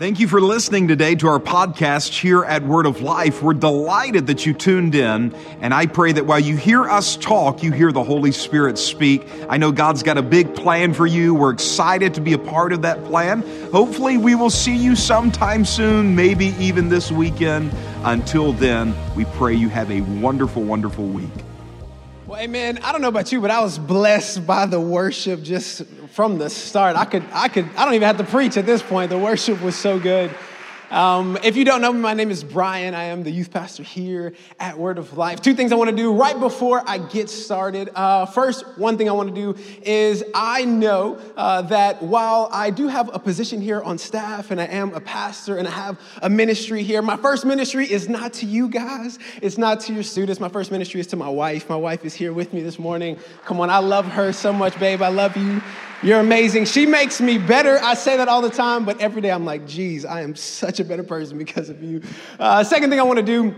Thank you for listening today to our podcast here at Word of Life. We're delighted that you tuned in, and I pray that while you hear us talk, you hear the Holy Spirit speak. I know God's got a big plan for you. We're excited to be a part of that plan. Hopefully, we will see you sometime soon, maybe even this weekend. Until then, we pray you have a wonderful, wonderful week. Well, amen. I don't know about you, but I was blessed by the worship just from the start. I could, I could, I don't even have to preach at this point. The worship was so good. Um, if you don't know me, my name is Brian. I am the youth pastor here at Word of Life. Two things I want to do right before I get started. Uh, first, one thing I want to do is I know uh, that while I do have a position here on staff and I am a pastor and I have a ministry here, my first ministry is not to you guys, it's not to your students. My first ministry is to my wife. My wife is here with me this morning. Come on, I love her so much, babe. I love you. You're amazing. She makes me better. I say that all the time, but every day I'm like, geez, I am such a better person because of you. Uh, second thing I want to do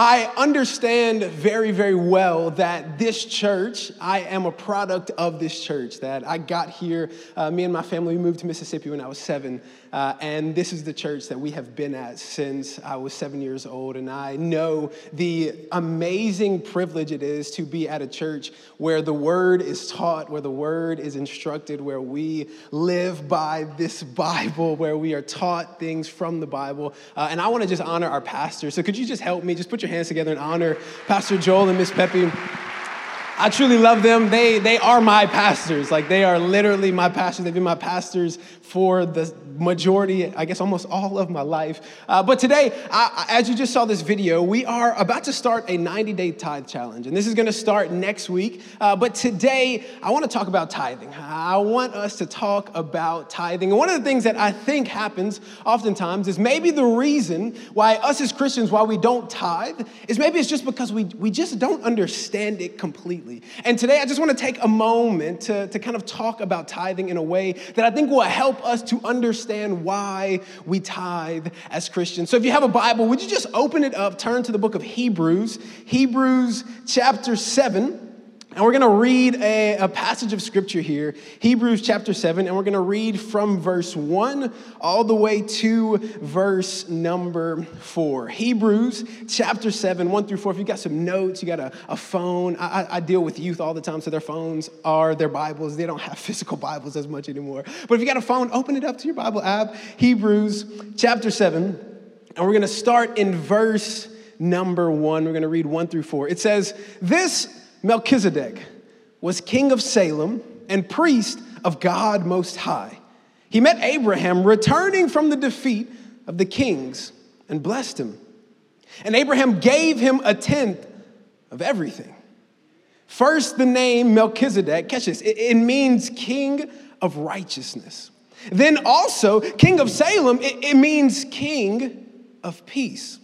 I understand very, very well that this church, I am a product of this church, that I got here. Uh, me and my family moved to Mississippi when I was seven. Uh, and this is the church that we have been at since I was seven years old. And I know the amazing privilege it is to be at a church where the word is taught, where the word is instructed, where we live by this Bible, where we are taught things from the Bible. Uh, and I want to just honor our pastor. So could you just help me? Just put your hands together and honor Pastor Joel and Miss Peppy. I truly love them. They, they are my pastors. Like, they are literally my pastors. They've been my pastors for the majority, I guess almost all of my life. Uh, but today, I, as you just saw this video, we are about to start a 90 day tithe challenge. And this is to start next week. Uh, but today, I want to talk about tithing. I want us to talk about tithing. And one of the things that I think happens oftentimes is maybe the reason why us as Christians, why we don't tithe, is maybe it's just because we, we just don't understand it completely. And today, I just want to take a moment to, to kind of talk about tithing in a way that I think will help us to understand understand why we tithe as Christians. So if you have a Bible, would you just open it up, turn to the book of Hebrews, Hebrews chapter 7. And we're going to read a, a, passage of scripture here, Hebrews chapter 7, and we're going to read from verse 1 all the way to verse number 4. Hebrews chapter 7, 1 through 4. If you got some notes, you got a, a phone. I, I, deal with youth all the time, so their phones are their Bibles. They don't have physical Bibles as much anymore. But if you got a phone, open it up to your Bible app, Hebrews chapter 7, and we're going to start in verse number 1. We're going to read 1 through 4. It says, This Melchizedek was king of Salem and priest of God Most High. He met Abraham returning from the defeat of the kings and blessed him. And Abraham gave him a tenth of everything. First, the name Melchizedek, catch this, it, means king of righteousness. Then also, king of Salem, it, it means king of peace.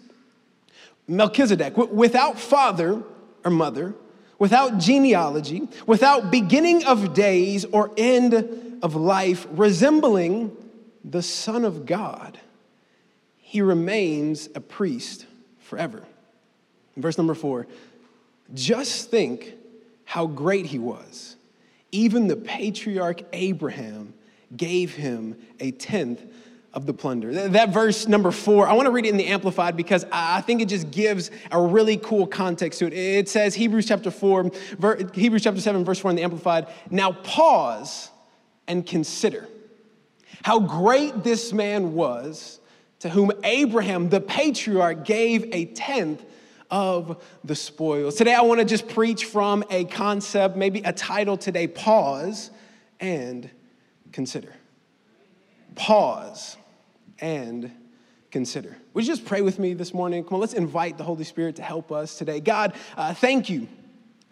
Melchizedek, without father or mother, without genealogy, without beginning of days or end of life, resembling the Son of God, he remains a priest forever. Verse number four just think how great he was. Even the patriarch Abraham gave him a tenth of the plunder. That verse number four, I want to read it in the Amplified because I think it just gives a really cool context to it. It says, Hebrews chapter four, Hebrews chapter seven, verse four in the Amplified. Now pause and consider how great this man was to whom Abraham, the patriarch, gave a tenth of the spoils. Today, I want to just preach from a concept, maybe a title today pause and consider. Pause and consider. Would you just pray with me this morning? Come on, let's invite the Holy Spirit to help us today. God, uh, thank you.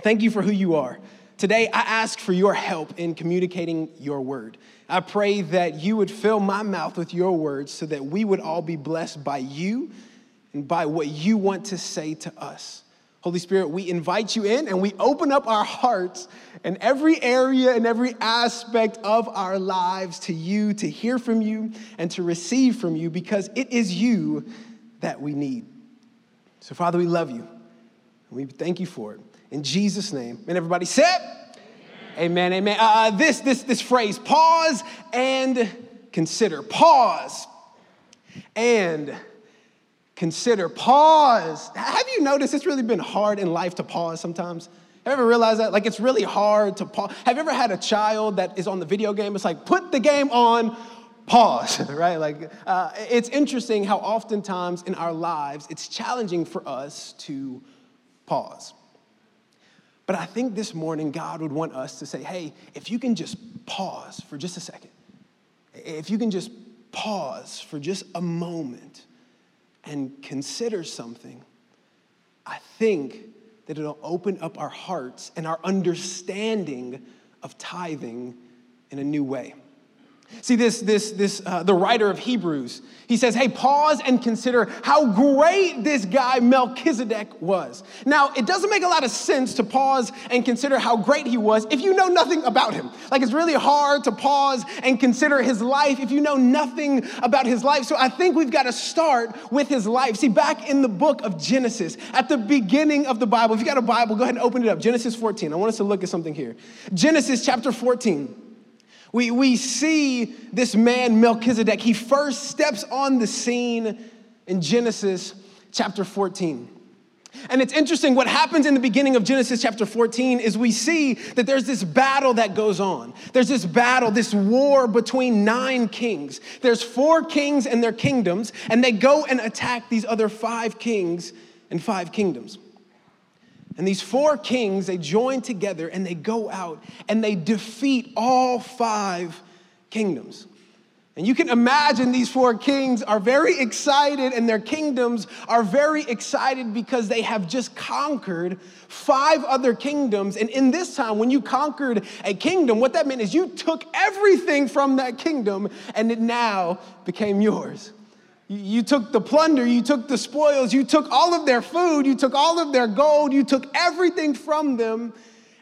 Thank you for who you are. Today, I ask for your help in communicating your word. I pray that you would fill my mouth with your words so that we would all be blessed by you and by what you want to say to us. Holy Spirit, we invite you in and we open up our hearts and every area and every aspect of our lives to you, to hear from you and to receive from you because it is you that we need. So, Father, we love you we thank you for it. In Jesus' name. And everybody said, Amen, amen. amen. Uh, this, this, this phrase, pause and consider. Pause and consider. Pause. Have you noticed it's really been hard in life to pause sometimes? Have you ever realized that? Like it's really hard to pause. Have you ever had a child that is on the video game? It's like, put the game on, pause, right? Like uh, it's interesting how oftentimes in our lives it's challenging for us to pause. But I think this morning God would want us to say, hey, if you can just pause for just a second, if you can just pause for just a moment and consider something, I think that it'll open up our hearts and our understanding of tithing in a new way. See, this, this, this, uh, the writer of Hebrews, he says, hey, pause and consider how great this guy Melchizedek was. Now, it doesn't make a lot of sense to pause and consider how great he was if you know nothing about him. Like, it's really hard to pause and consider his life if you know nothing about his life. So I think we've got to start with his life. See, back in the book of Genesis, at the beginning of the Bible, if you got a Bible, go ahead and open it up. Genesis 14. I want us to look at something here. Genesis chapter 14. We, we see this man, Melchizedek, he first steps on the scene in Genesis chapter 14. And it's interesting, what happens in the beginning of Genesis chapter 14 is we see that there's this battle that goes on. There's this battle, this war between nine kings. There's four kings and their kingdoms, and they go and attack these other five kings and five kingdoms. And these four kings, they join together and they go out and they defeat all five kingdoms. And you can imagine these four kings are very excited, and their kingdoms are very excited because they have just conquered five other kingdoms. And in this time, when you conquered a kingdom, what that meant is you took everything from that kingdom and it now became yours. You took the plunder, you took the spoils, you took all of their food, you took all of their gold, you took everything from them,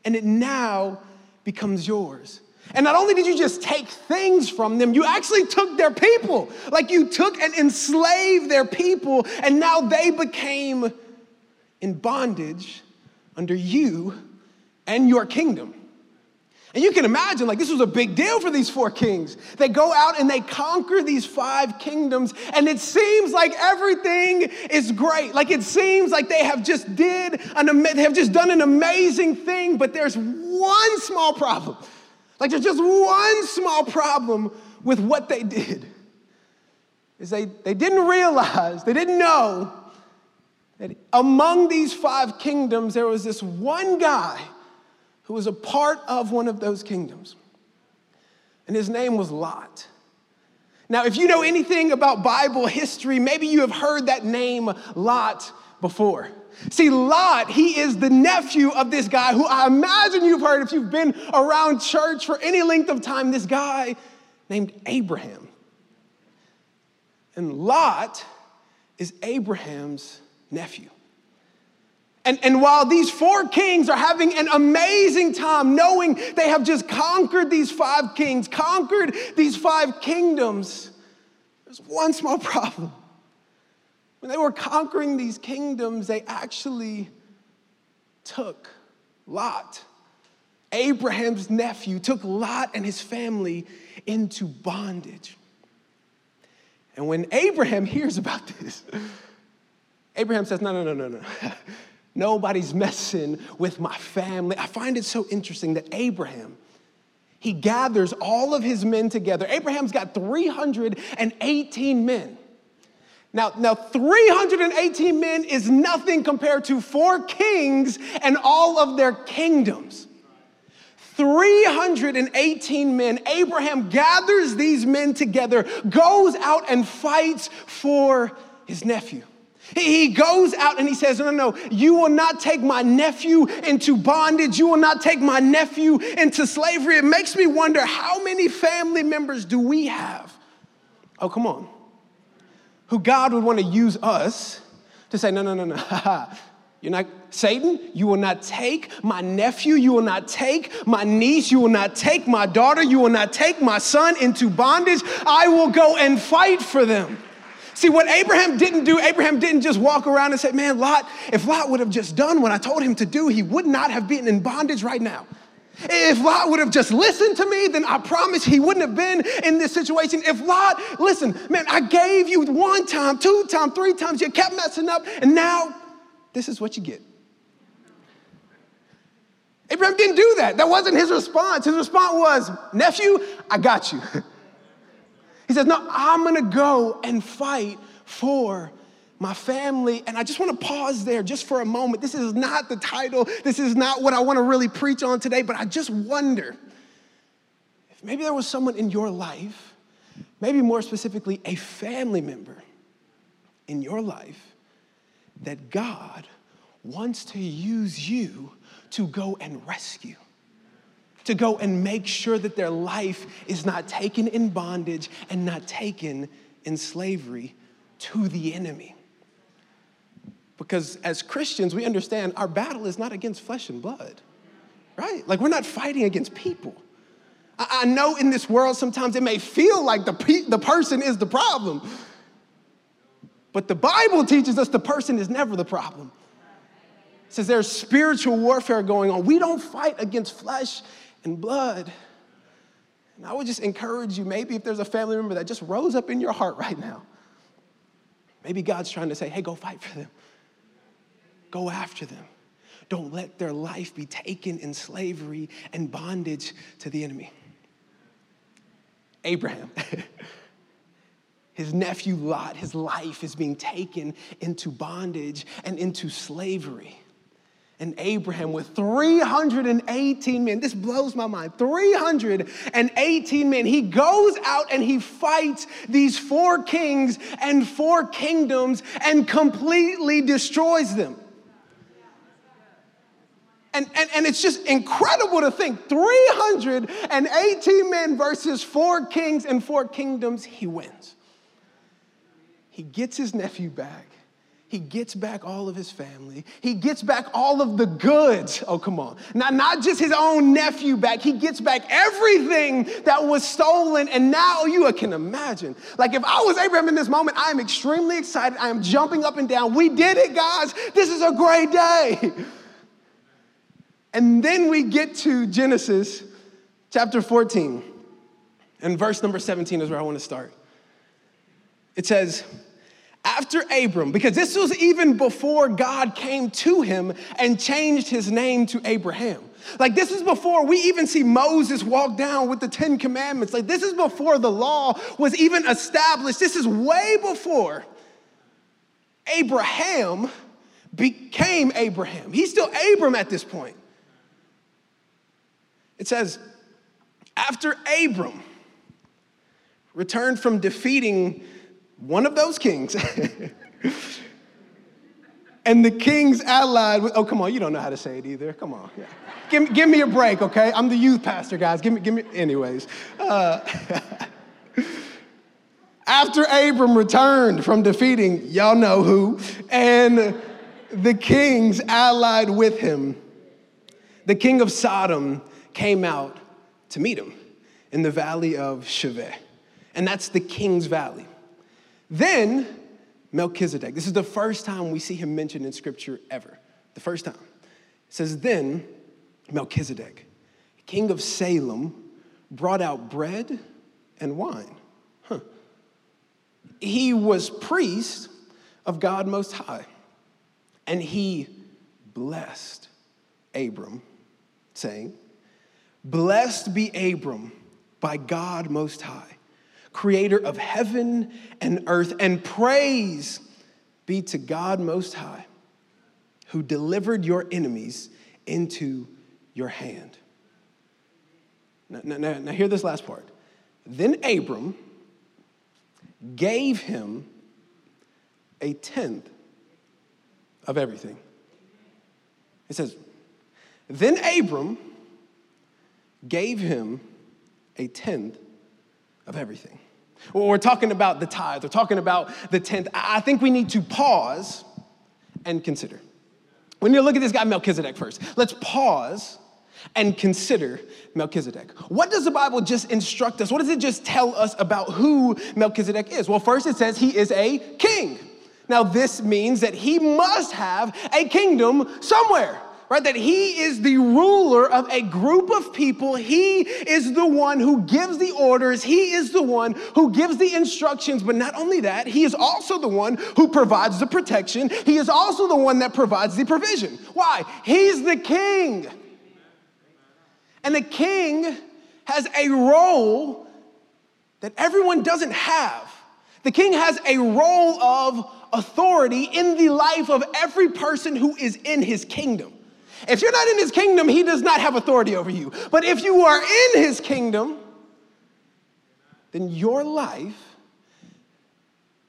and it now becomes yours. And not only did you just take things from them, you actually took their people. Like you took and enslaved their people, and now they became in bondage under you and your kingdom. And you can imagine, like, this was a big deal for these four kings. They go out and they conquer these five kingdoms, and it seems like everything is great. Like, it seems like they have just did an, they have just done an amazing thing, but there's one small problem. Like, there's just one small problem with what they did. Is they, they didn't realize, they didn't know that among these five kingdoms, there was this one guy who was a part of one of those kingdoms. And his name was Lot. Now, if you know anything about Bible history, maybe you have heard that name Lot before. See, Lot, he is the nephew of this guy who I imagine you've heard if you've been around church for any length of time, this guy named Abraham. And Lot is Abraham's nephew. And, and while these four kings are having an amazing time, knowing they have just conquered these five kings, conquered these five kingdoms, there's one small problem. When they were conquering these kingdoms, they actually took Lot, Abraham's nephew, took Lot and his family into bondage. And when Abraham hears about this, Abraham says, No, no, no, no, no. Nobody's messing with my family. I find it so interesting that Abraham, he gathers all of his men together. Abraham's got 318 men. Now, now 318 men is nothing compared to four kings and all of their kingdoms. 318 men. Abraham gathers these men together, goes out and fights for his nephew. He goes out and he says, No, no, no, you will not take my nephew into bondage. You will not take my nephew into slavery. It makes me wonder how many family members do we have? Oh, come on. Who God would want to use us to say, No, no, no, no. You're not, Satan, you will not take my nephew, you will not take my niece, you will not take my daughter, you will not take my son into bondage. I will go and fight for them. See, what Abraham didn't do, Abraham didn't just walk around and say, Man, Lot, if Lot would have just done what I told him to do, he would not have been in bondage right now. If Lot would have just listened to me, then I promise he wouldn't have been in this situation. If Lot, listen, man, I gave you one time, two times, three times, you kept messing up, and now this is what you get. Abraham didn't do that. That wasn't his response. His response was, Nephew, I got you. He says, No, I'm gonna go and fight for my family. And I just wanna pause there just for a moment. This is not the title, this is not what I wanna really preach on today, but I just wonder if maybe there was someone in your life, maybe more specifically, a family member in your life that God wants to use you to go and rescue, to go and make sure that their life is not taken in bondage and not taken in slavery to the enemy. Because as Christians, we understand our battle is not against flesh and blood, right? Like we're not fighting against people. I, know in this world sometimes it may feel like the, pe- the person is the problem, but the Bible teaches us the person is never the problem It says there's spiritual warfare going on. We don't fight against flesh and blood. And I would just encourage you, maybe if there's a family member that just rose up in your heart right now, maybe God's trying to say, hey, go fight for them. Go after them. Don't let their life be taken in slavery and bondage to the enemy. Abraham. his nephew Lot, his life is being taken into bondage and into slavery and Abraham with 318 men. This blows my mind. 318 men. He goes out and he fights these four kings and four kingdoms and completely destroys them. And, and, and it's just incredible to think 318 men versus four kings and four kingdoms, he wins. He gets his nephew back. He gets back all of his family. He gets back all of the goods. Oh, come on. Now, not just his own nephew back. He gets back everything that was stolen. And now you can imagine. Like if I was Abraham in this moment, I am extremely excited. I am jumping up and down. We did it, guys. This is a great day. And then we get to Genesis chapter 14. And verse number 17 is where I want to start. It says, after Abram, because this was even before God came to him and changed his name to Abraham. Like, this is before we even see Moses walk down with the Ten Commandments. Like, this is before the law was even established. This is way before Abraham became Abraham. He's still Abram at this point. It says, after Abram returned from defeating one of those kings. and the kings allied with, oh, come on, you don't know how to say it either. Come on. Yeah. Give, give me a break, okay? I'm the youth pastor, guys. Give me, give me, anyways. Uh, after Abram returned from defeating, y'all know who, and the kings allied with him, the king of Sodom came out to meet him in the valley of Shaveh. And that's the king's valley. Then Melchizedek. This is the first time we see him mentioned in scripture ever. The first time. It says, Then Melchizedek, king of Salem, brought out bread and wine. Huh. He was priest of God Most High, and he blessed Abram, saying, Blessed be Abram by God Most High creator of heaven and earth, and praise be to God Most High, who delivered your enemies into your hand. Now, now, now, hear this last part. Then Abram gave him a tenth of everything. It says, Then Abram gave him a tenth of everything. We're talking about the tithe, we're talking about the tenth. I think we need to pause and consider. When you look at this guy, Melchizedek, first, let's pause and consider Melchizedek. What does the Bible just instruct us? What does it just tell us about who Melchizedek is? Well, first it says he is a king. Now, this means that he must have a kingdom somewhere right? That he is the ruler of a group of people. He is the one who gives the orders. He is the one who gives the instructions. But not only that, he is also the one who provides the protection. He is also the one that provides the provision. Why? He's the king. And the king has a role that everyone doesn't have. The king has a role of authority in the life of every person who is in his kingdom. If you're not in his kingdom, he does not have authority over you. But if you are in his kingdom, then your life,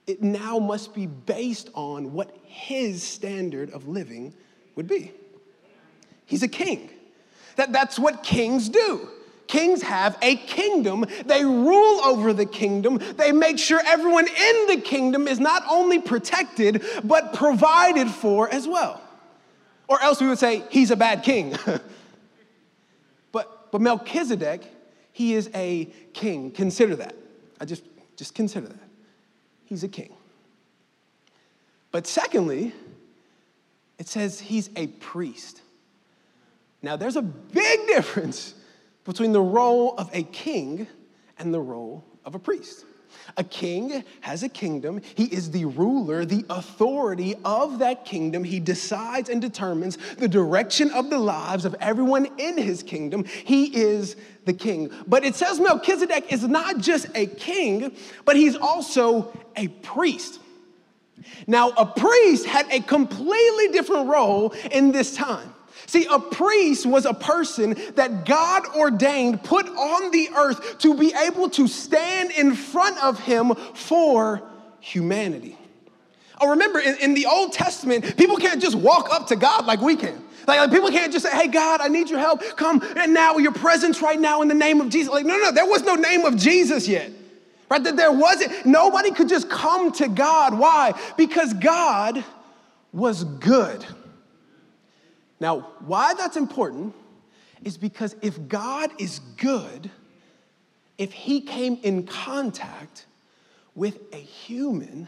it now must be based on what his standard of living would be. He's a king. That, that's what kings do. Kings have a kingdom. They rule over the kingdom. They make sure everyone in the kingdom is not only protected, but provided for as well. Or else we would say, he's a bad king. but, but Melchizedek, he is a king. Consider that. I just, just consider that. He's a king. But secondly, it says he's a priest. Now, there's a big difference between the role of a king and the role of a priest. A king has a kingdom. He is the ruler, the authority of that kingdom. He decides and determines the direction of the lives of everyone in his kingdom. He is the king. But it says Melchizedek is not just a king, but he's also a priest. Now, a priest had a completely different role in this time. See, a priest was a person that God ordained, put on the earth to be able to stand in front of him for humanity. Oh, remember, in, in the Old Testament, people can't just walk up to God like we can. Like, like, people can't just say, hey, God, I need your help. Come and now your presence right now in the name of Jesus. Like, no, no, there was no name of Jesus yet. Right? That there wasn't, nobody could just come to God. Why? Because God was good. Now, why that's important is because if God is good, if he came in contact with a human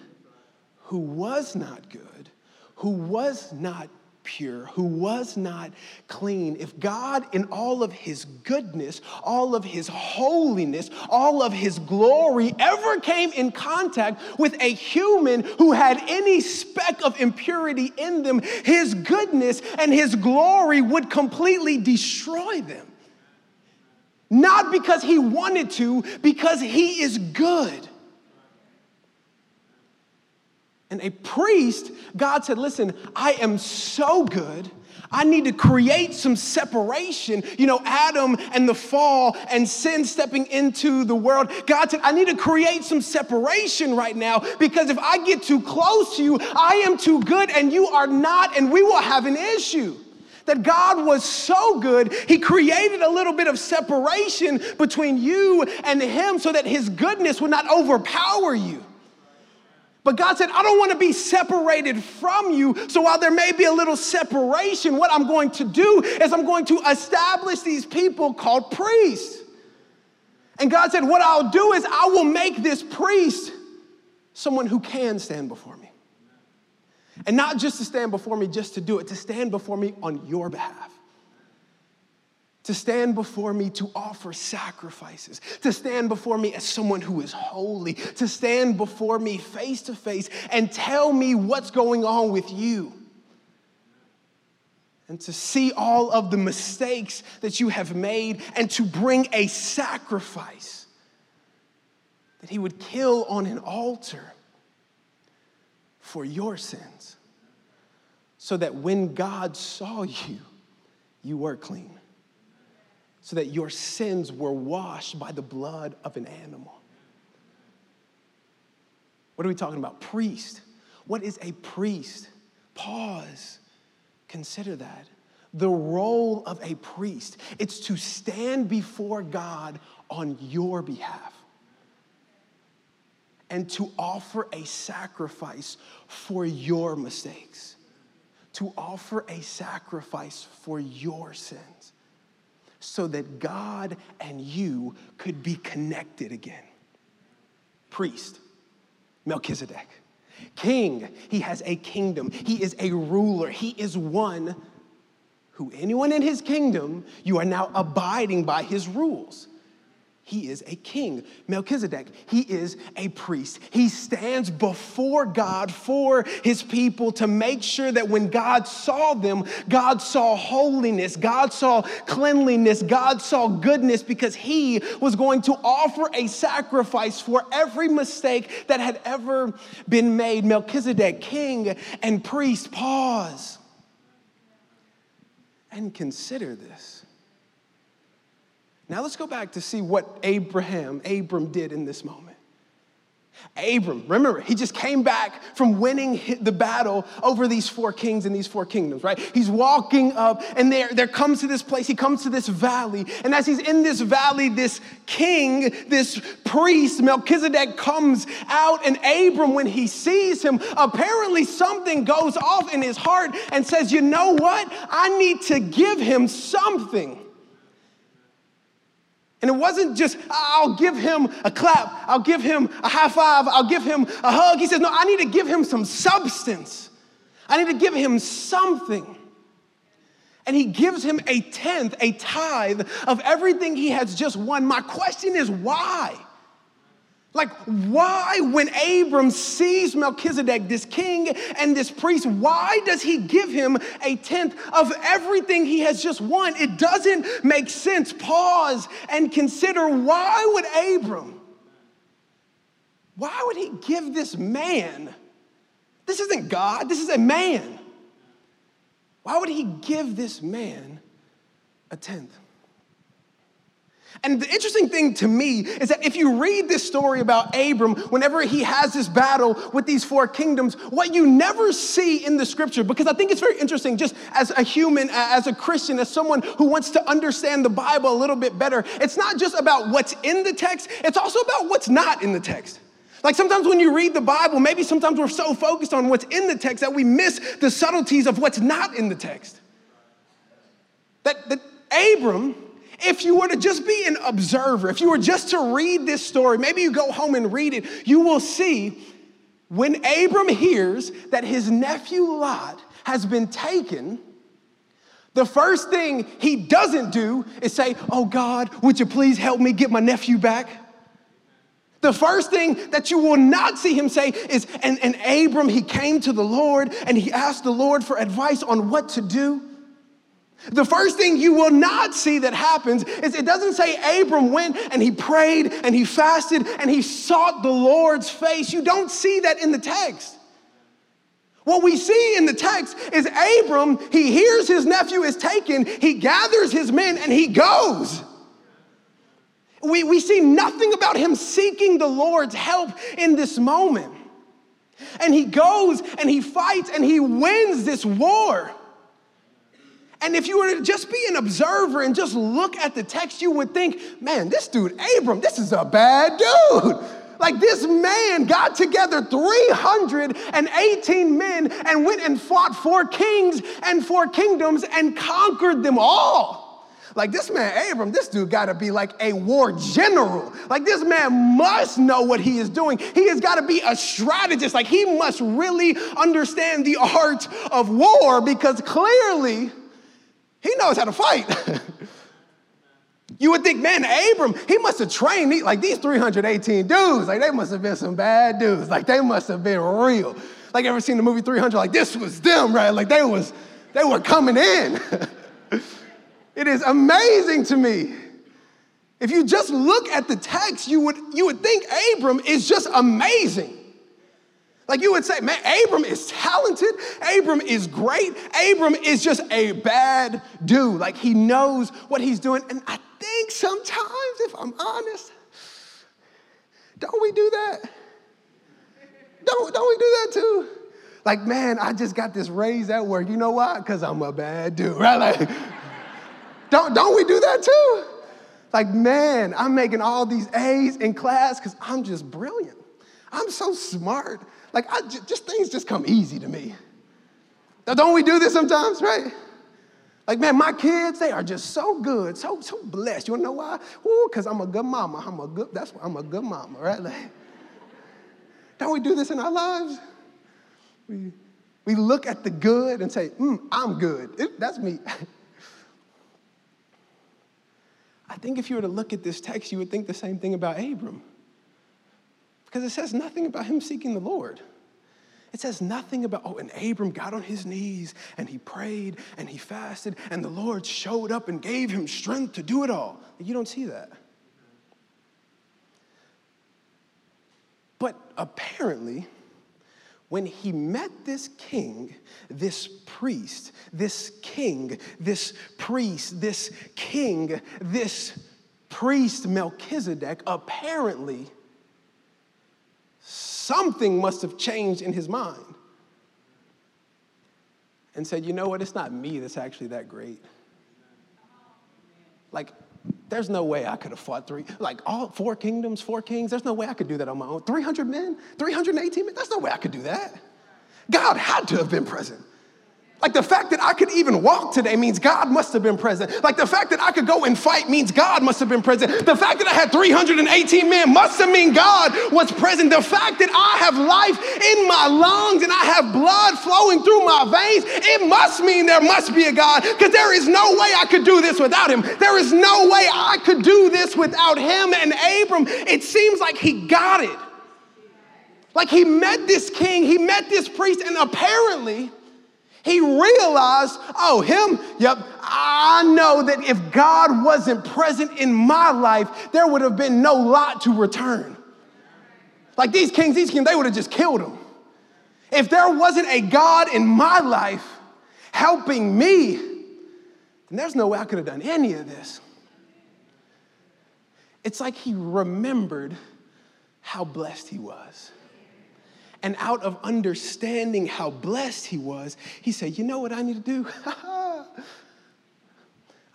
who was not good, who was not pure, who was not clean, if God, in all of his goodness, all of his holiness, all of his glory, ever came in contact with a human who had any speck of impurity in them, his goodness and his glory would completely destroy them. Not because he wanted to, because he is good. And a priest, God said, Listen, I am so good. I need to create some separation. You know, Adam and the fall and sin stepping into the world. God said, I need to create some separation right now because if I get too close to you, I am too good and you are not, and we will have an issue. That God was so good, He created a little bit of separation between you and Him so that His goodness would not overpower you. But God said, I don't want to be separated from you. So while there may be a little separation, what I'm going to do is I'm going to establish these people called priests. And God said, What I'll do is I will make this priest someone who can stand before me. And not just to stand before me, just to do it, to stand before me on your behalf to stand before me to offer sacrifices, to stand before me as someone who is holy, to stand before me face to face and tell me what's going on with you. And to see all of the mistakes that you have made and to bring a sacrifice that he would kill on an altar for your sins. So that when God saw you, you were clean so that your sins were washed by the blood of an animal. What are we talking about? Priest. What is a priest? Pause. Consider that. The role of a priest, it's to stand before God on your behalf and to offer a sacrifice for your mistakes, to offer a sacrifice for your sins so that God and you could be connected again. Priest, Melchizedek. King, he has a kingdom. He is a ruler. He is one who anyone in his kingdom, you are now abiding by his rules. He is a king. Melchizedek, he is a priest. He stands before God for his people to make sure that when God saw them, God saw holiness, God saw cleanliness, God saw goodness because he was going to offer a sacrifice for every mistake that had ever been made. Melchizedek, king and priest, pause and consider this. Now let's go back to see what Abraham, Abram did in this moment. Abram, remember, he just came back from winning the battle over these four kings and these four kingdoms, right? He's walking up, and there, there comes to this place, he comes to this valley. And as he's in this valley, this king, this priest, Melchizedek, comes out. And Abram, when he sees him, apparently something goes off in his heart and says, You know what? I need to give him something. And it wasn't just, I'll give him a clap, I'll give him a high five, I'll give him a hug. He says, No, I need to give him some substance. I need to give him something. And he gives him a tenth, a tithe of everything he has just won. My question is, why? Like, why, when Abram sees Melchizedek, this king and this priest, why does he give him a tenth of everything he has just won? It doesn't make sense. Pause and consider why would Abram, why would he give this man? This isn't God, this is a man. Why would he give this man a tenth? And the interesting thing to me is that if you read this story about Abram, whenever he has this battle with these four kingdoms, what you never see in the scripture, because I think it's very interesting, just as a human, as a Christian, as someone who wants to understand the Bible a little bit better, it's not just about what's in the text, it's also about what's not in the text. Like sometimes when you read the Bible, maybe sometimes we're so focused on what's in the text that we miss the subtleties of what's not in the text. That, that Abram, if you were to just be an observer, if you were just to read this story, maybe you go home and read it, you will see when Abram hears that his nephew Lot has been taken. The first thing he doesn't do is say, Oh God, would you please help me get my nephew back? The first thing that you will not see him say is, and, and Abram, he came to the Lord and he asked the Lord for advice on what to do. The first thing you will not see that happens is it doesn't say Abram went and he prayed and he fasted and he sought the Lord's face. You don't see that in the text. What we see in the text is Abram, he hears his nephew is taken, he gathers his men and he goes. We, we see nothing about him seeking the Lord's help in this moment. And he goes and he fights and he wins this war. And if you were to just be an observer and just look at the text, you would think, man, this dude, Abram, this is a bad dude. Like this man got together 318 men and went and fought four kings and four kingdoms and conquered them all. Like this man, Abram, this dude got to be like a war general. Like this man must know what he is doing. He has got to be a strategist. Like he must really understand the art of war because clearly he knows how to fight. you would think, man, Abram, he must have trained. Like these 318 dudes, like they must have been some bad dudes. Like they must have been real. Like ever seen the movie 300? Like this was them, right? Like they was, they were coming in. it is amazing to me. If you just look at the text, you would, you would think Abram is just amazing. Like you would say, man, Abram is talented. Abram is great. Abram is just a bad dude. Like he knows what he's doing. And I think sometimes, if I'm honest, don't we do that? Don't, don't we do that too? Like, man, I just got this raise at work. You know why? Because I'm a bad dude, right? Like, don't, don't we do that too? Like, man, I'm making all these A's in class because I'm just brilliant. I'm so smart. Like, I, just things just come easy to me. Now, don't we do this sometimes, right? Like, man, my kids, they are just so good, so, so blessed. You wanna know why? Ooh, because I'm a good mama. I'm a good, that's why I'm a good mama, right? Like, don't we do this in our lives? We, we look at the good and say, mm, I'm good. It, that's me. I think if you were to look at this text, you would think the same thing about Abram. Because it says nothing about him seeking the Lord. It says nothing about, oh, and Abram got on his knees and he prayed and he fasted and the Lord showed up and gave him strength to do it all. You don't see that. But apparently, when he met this king, this priest, this king, this priest, this king, this priest Melchizedek, apparently something must have changed in his mind and said, you know what, it's not me that's actually that great. Like, there's no way I could have fought three, like all four kingdoms, four kings. There's no way I could do that on my own. 300 men, 318 men, there's no way I could do that. God had to have been present. Like the fact that I could even walk today means God must have been present. Like the fact that I could go and fight means God must have been present. The fact that I had 318 men must have mean God was present. The fact that I have life in my lungs and I have blood flowing through my veins, it must mean there must be a God because there is no way I could do this without him. There is no way I could do this without him. And Abram, it seems like he got it. Like he met this king, he met this priest, and apparently, he realized, oh, him, yep, I know that if God wasn't present in my life, there would have been no Lot to return. Like these kings, these kings, they would have just killed him. If there wasn't a God in my life helping me, then there's no way I could have done any of this. It's like he remembered how blessed he was. And out of understanding how blessed he was, he said, You know what I need to do?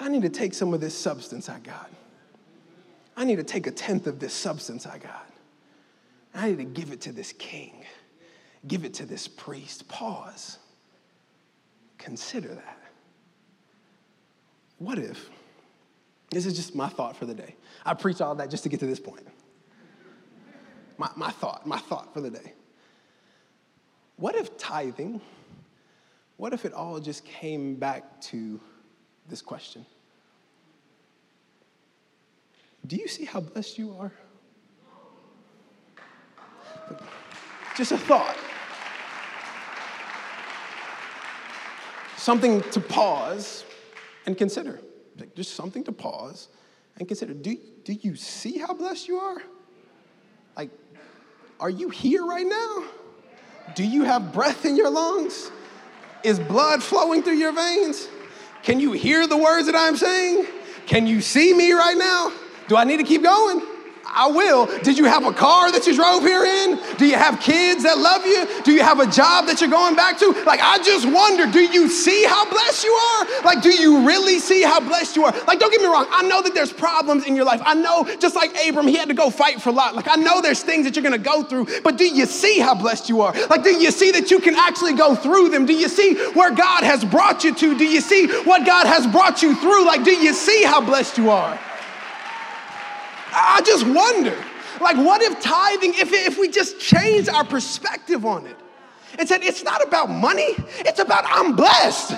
I need to take some of this substance I got. I need to take a tenth of this substance I got. I need to give it to this king, give it to this priest. Pause. Consider that. What if, this is just my thought for the day. I preach all that just to get to this point. My, my thought, my thought for the day. What if tithing, what if it all just came back to this question? Do you see how blessed you are? Just a thought. Something to pause and consider. Just something to pause and consider. Do, do you see how blessed you are? Like, are you here right now? Do you have breath in your lungs? Is blood flowing through your veins? Can you hear the words that I'm saying? Can you see me right now? Do I need to keep going? I will. Did you have a car that you drove here in? Do you have kids that love you? Do you have a job that you're going back to? Like, I just wonder, do you see how blessed you are? Like, do you really see how blessed you are? Like, don't get me wrong. I know that there's problems in your life. I know, just like Abram, he had to go fight for Lot. Like, I know there's things that you're going to go through, but do you see how blessed you are? Like, do you see that you can actually go through them? Do you see where God has brought you to? Do you see what God has brought you through? Like, do you see how blessed you are? I just wonder, like, what if tithing, if, if we just changed our perspective on it and said, it's not about money, it's about I'm blessed.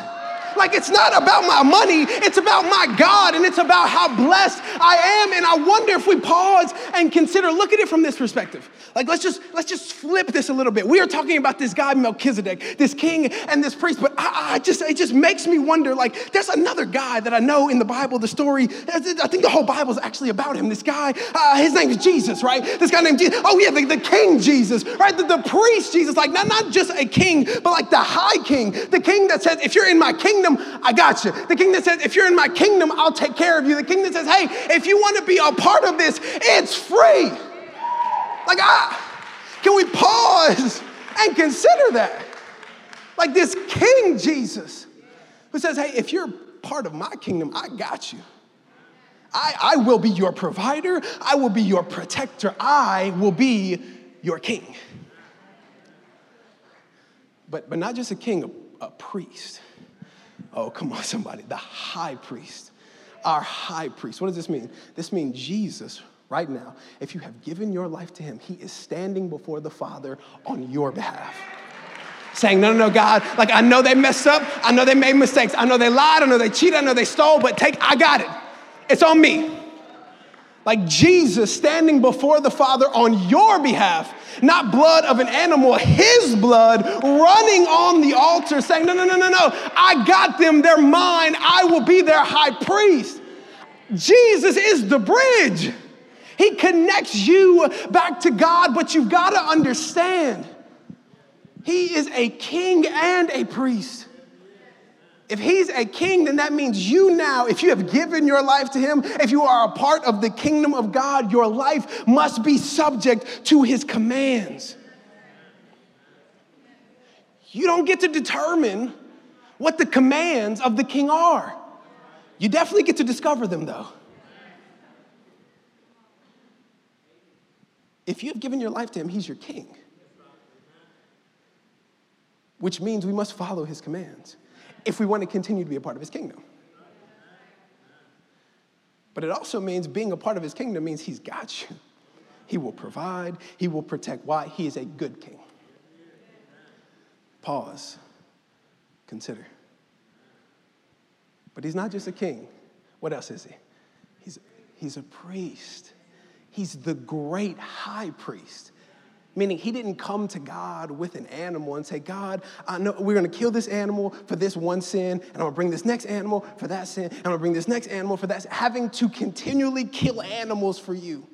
Like it's not about my money, it's about my God and it's about how blessed I am. And I wonder if we pause and consider, look at it from this perspective. Like let's just let's just flip this a little bit. We are talking about this guy Melchizedek, this king and this priest, but I, I just it just makes me wonder. Like there's another guy that I know in the Bible. The story, I think the whole Bible is actually about him. This guy, uh, his name is Jesus, right? This guy named Jesus. Oh yeah, the, the King Jesus, right? The, the priest Jesus, like not not just a king, but like the high king, the king that says, if you're in my kingdom, I got you. The king that says, if you're in my kingdom, I'll take care of you. The king that says, hey, if you want to be a part of this, it's free. Like, I, can we pause and consider that? Like this King Jesus who says, hey, if you're part of my kingdom, I got you. I, I will be your provider, I will be your protector, I will be your king. But, but not just a king, a, a priest. Oh, come on, somebody. The high priest. Our high priest. What does this mean? This means Jesus, right now, if you have given your life to him, he is standing before the Father on your behalf. Saying, no, no, no, God, like I know they messed up. I know they made mistakes. I know they lied. I know they cheated. I know they stole, but take, I got it. It's on me. Like Jesus standing before the Father on your behalf, not blood of an animal, his blood running on the altar, saying, No, no, no, no, no, I got them, they're mine, I will be their high priest. Jesus is the bridge. He connects you back to God, but you've got to understand He is a king and a priest. If he's a king, then that means you now, if you have given your life to him, if you are a part of the kingdom of God, your life must be subject to his commands. You don't get to determine what the commands of the king are. You definitely get to discover them, though. If you have given your life to him, he's your king, which means we must follow his commands if we want to continue to be a part of his kingdom. But it also means being a part of his kingdom means he's got you. He will provide, he will protect. Why? He is a good king. Pause. Consider. But he's not just a king. What else is he? He's, he's a priest. He's the great high priest. Meaning he didn't come to God with an animal and say, God, I know we're gonna kill this animal for this one sin, and I'm gonna bring this next animal for that sin, and I'm gonna bring this next animal for that, having to continually kill animals for you.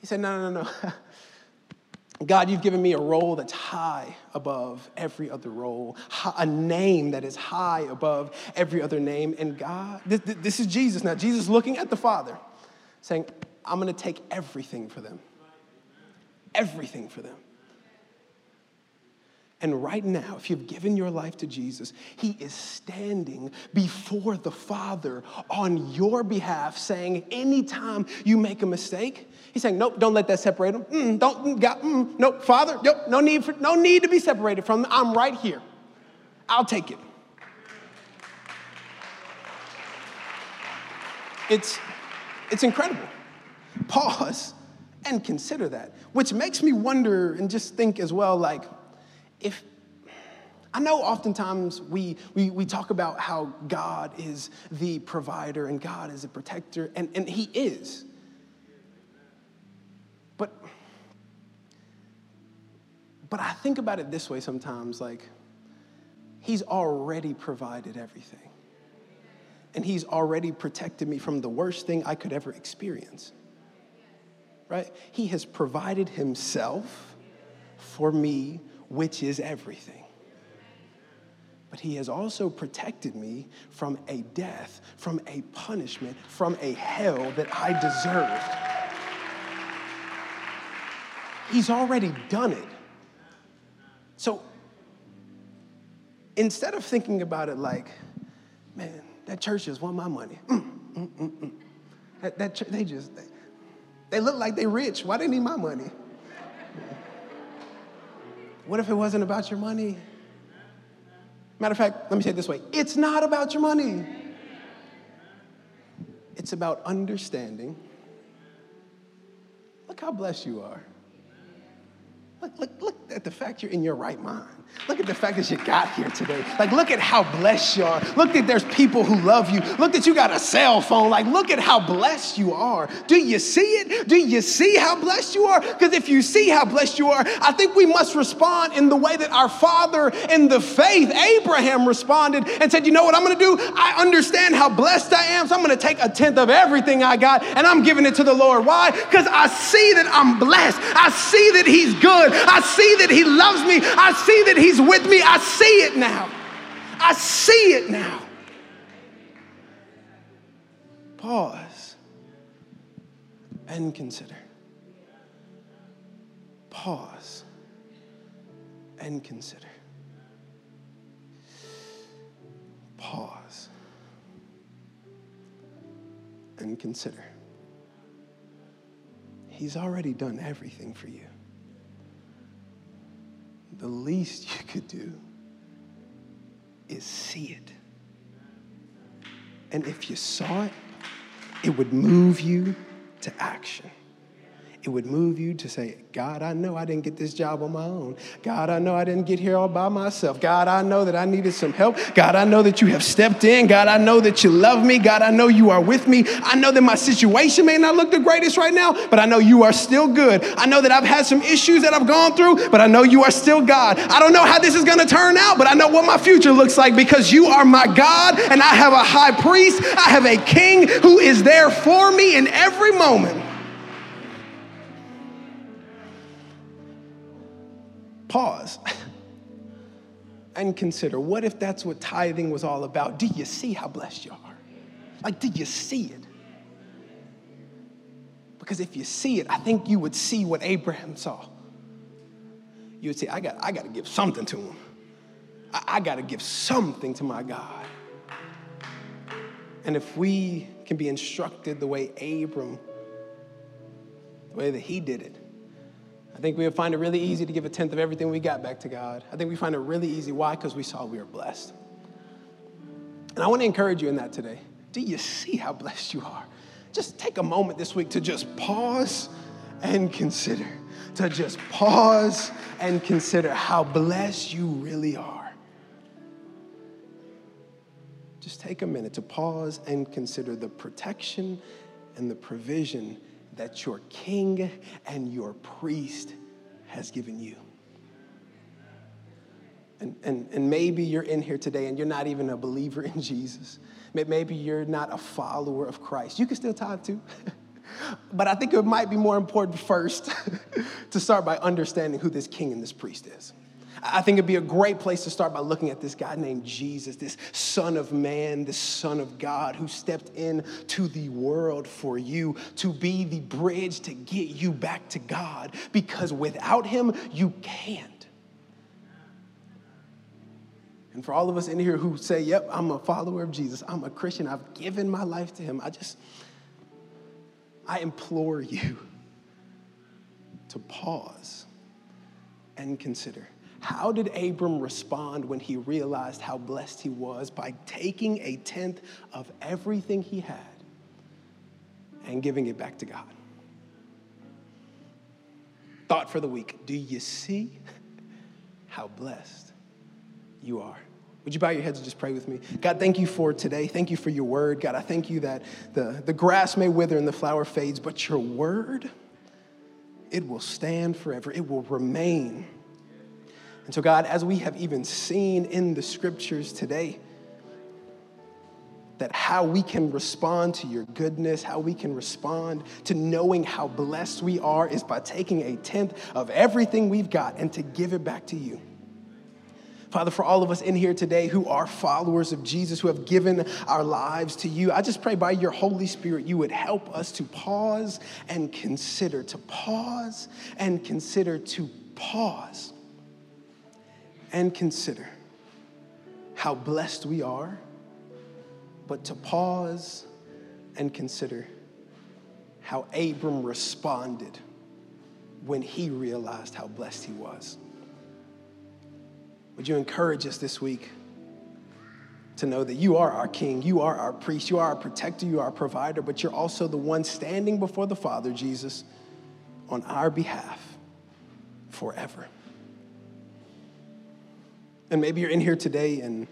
He said, No, no, no, no. God, you've given me a role that's high above every other role, a name that is high above every other name. And God, this, this is Jesus now. Jesus looking at the Father, saying, I'm gonna take everything for them everything for them. And right now, if you've given your life to Jesus, He is standing before the Father on your behalf, saying, Anytime you make a mistake, He's saying, Nope, don't let that separate them. Mm, don't, mm, got, mm, nope, Father, nope, no need, for, no need to be separated from them. I'm right here. I'll take it. It's, it's incredible. Pause and consider that. Which makes me wonder and just think as well like, if I know oftentimes we, we, we talk about how God is the provider and God is a protector, and, and He is. But, but I think about it this way sometimes like, He's already provided everything. And He's already protected me from the worst thing I could ever experience right? He has provided himself for me, which is everything. But he has also protected me from a death, from a punishment, from a hell that I deserved. He's already done it. So instead of thinking about it like, man, that church just want my money. Mm, mm, mm, mm. that, that they just, they, they look like they're rich. Why they need my money? What if it wasn't about your money? Matter of fact, let me say it this way it's not about your money, it's about understanding. Look how blessed you are. Look, look, look at the fact you're in your right mind. Look at the fact that you got here today. Like, look at how blessed you are. Look that there's people who love you. Look that you got a cell phone. Like, look at how blessed you are. Do you see it? Do you see how blessed you are? Because if you see how blessed you are, I think we must respond in the way that our father in the faith, Abraham, responded and said, You know what I'm going to do? I understand how blessed I am, so I'm going to take a tenth of everything I got and I'm giving it to the Lord. Why? Because I see that I'm blessed. I see that He's good. I see that He loves me. I see that He's with me. I see it now. I see it now. Pause and consider. Pause and consider. Pause and consider. He's already done everything for you the least you could do is see it. And if you saw it, it would move you to action. It would move you to say, God, I know I didn't get this job on my own. God, I know I didn't get here all by myself. God, I know that I needed some help. God, I know that you have stepped in. God, I know that you love me. God, I know you are with me. I know that my situation may not look the greatest right now, but I know you are still good. I know that I've had some issues that I've gone through, but I know you are still God. I don't know how this is going to turn out, but I know what my future looks like because you are my God and I have a high priest. I have a king who is there for me in every moment. Pause and consider what if that's what tithing was all about? Do you see how blessed you are? Like, do you see it? Because if you see it, I think you would see what Abraham saw. You would say, I got, I got to give something to him. I, I got to give something to my God. And if we can be instructed the way Abram, the way that he did it, I think we would find it really easy to give a tenth of everything we got back to God. I think we find it really easy. Why? Because we saw we were blessed. And I want to encourage you in that today. Do you see how blessed you are? Just take a moment this week to just pause and consider. To just pause and consider how blessed you really are. Just take a minute to pause and consider the protection and the provision that your king and your priest has given you. And, and, and maybe you're in here today and you're not even a believer in Jesus. Maybe you're not a follower of Christ. You can still tithe too. but I think it might be more important first to start by understanding who this king and this priest is. I think it'd be a great place to start by looking at this guy named Jesus, this Son of Man, this Son of God who stepped into the world for you to be the bridge to get you back to God because without him, you can't. And for all of us in here who say, Yep, I'm a follower of Jesus, I'm a Christian, I've given my life to him, I just, I implore you to pause and consider how did Abram respond when he realized how blessed he was by taking a tenth of everything he had and giving it back to God? Thought for the week Do you see how blessed you are? Would you bow your heads and just pray with me? God, thank you for today. Thank you for your word. God, I thank you that the, the grass may wither and the flower fades, but your word, it will stand forever. It will remain and so, God, as we have even seen in the scriptures today, that how we can respond to your goodness, how we can respond to knowing how blessed we are is by taking a tenth of everything we've got and to give it back to you. Father, for all of us in here today who are followers of Jesus, who have given our lives to you, I just pray by your Holy Spirit you would help us to pause and consider, to pause and consider, to pause and consider how blessed we are, but to pause and consider how Abram responded when he realized how blessed he was. Would you encourage us this week to know that you are our king, you are our priest, you are our protector, you are our provider, but you're also the one standing before the Father, Jesus, on our behalf forever. And maybe you're in here today and,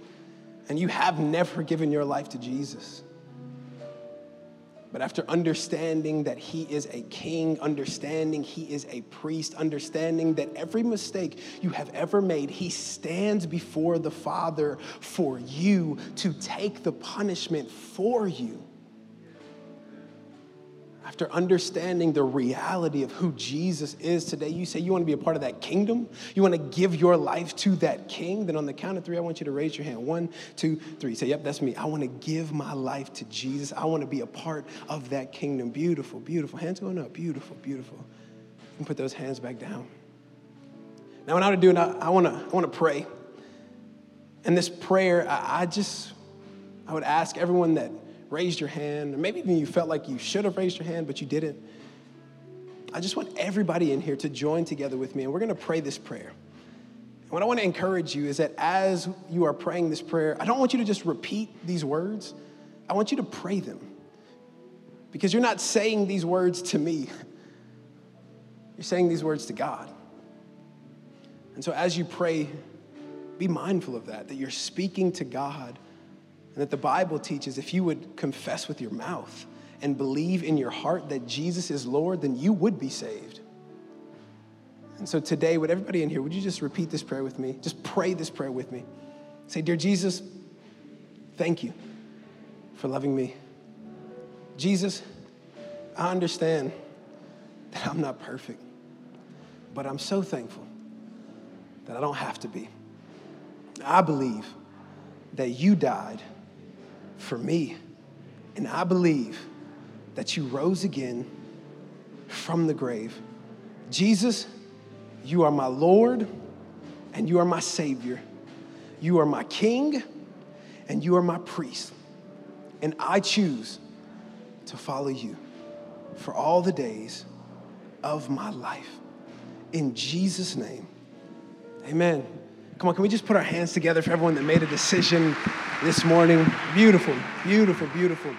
and you have never given your life to Jesus. But after understanding that he is a king, understanding he is a priest, understanding that every mistake you have ever made, he stands before the Father for you to take the punishment for you after understanding the reality of who Jesus is today, you say you want to be a part of that kingdom, you want to give your life to that king, then on the count of three, I want you to raise your hand. One, two, three. Say, Yep, that's me. I want to give my life to Jesus. I want to be a part of that kingdom. Beautiful, beautiful. Hands going up. Beautiful, beautiful. Can put those hands back down. Now, what I want to do, I want to, I want to pray. And this prayer, I, I just, I would ask everyone that raised your hand, or maybe even you felt like you should have raised your hand, but you didn't. I just want everybody in here to join together with me, and we're gonna pray this prayer. And what I wanna encourage you is that as you are praying this prayer, I don't want you to just repeat these words, I want you to pray them. Because you're not saying these words to me, You're saying these words to God. And so as you pray, be mindful of that, that you're speaking to God, and that the Bible teaches if you would confess with your mouth and believe in your heart that Jesus is Lord, then you would be saved. And so today, would everybody in here, would you just repeat this prayer with me? Just pray this prayer with me. Say, Dear Jesus, thank you for loving me. Jesus, I understand that I'm not perfect, but I'm so thankful that I don't have to be. I believe that you died for me, and I believe that you rose again from the grave. Jesus, you are my Lord and you are my Savior. You are my King and you are my priest. And I choose to follow you for all the days of my life. In Jesus' name, amen. Come on, can we just put our hands together for everyone that made a decision this morning? Beautiful, beautiful, beautiful.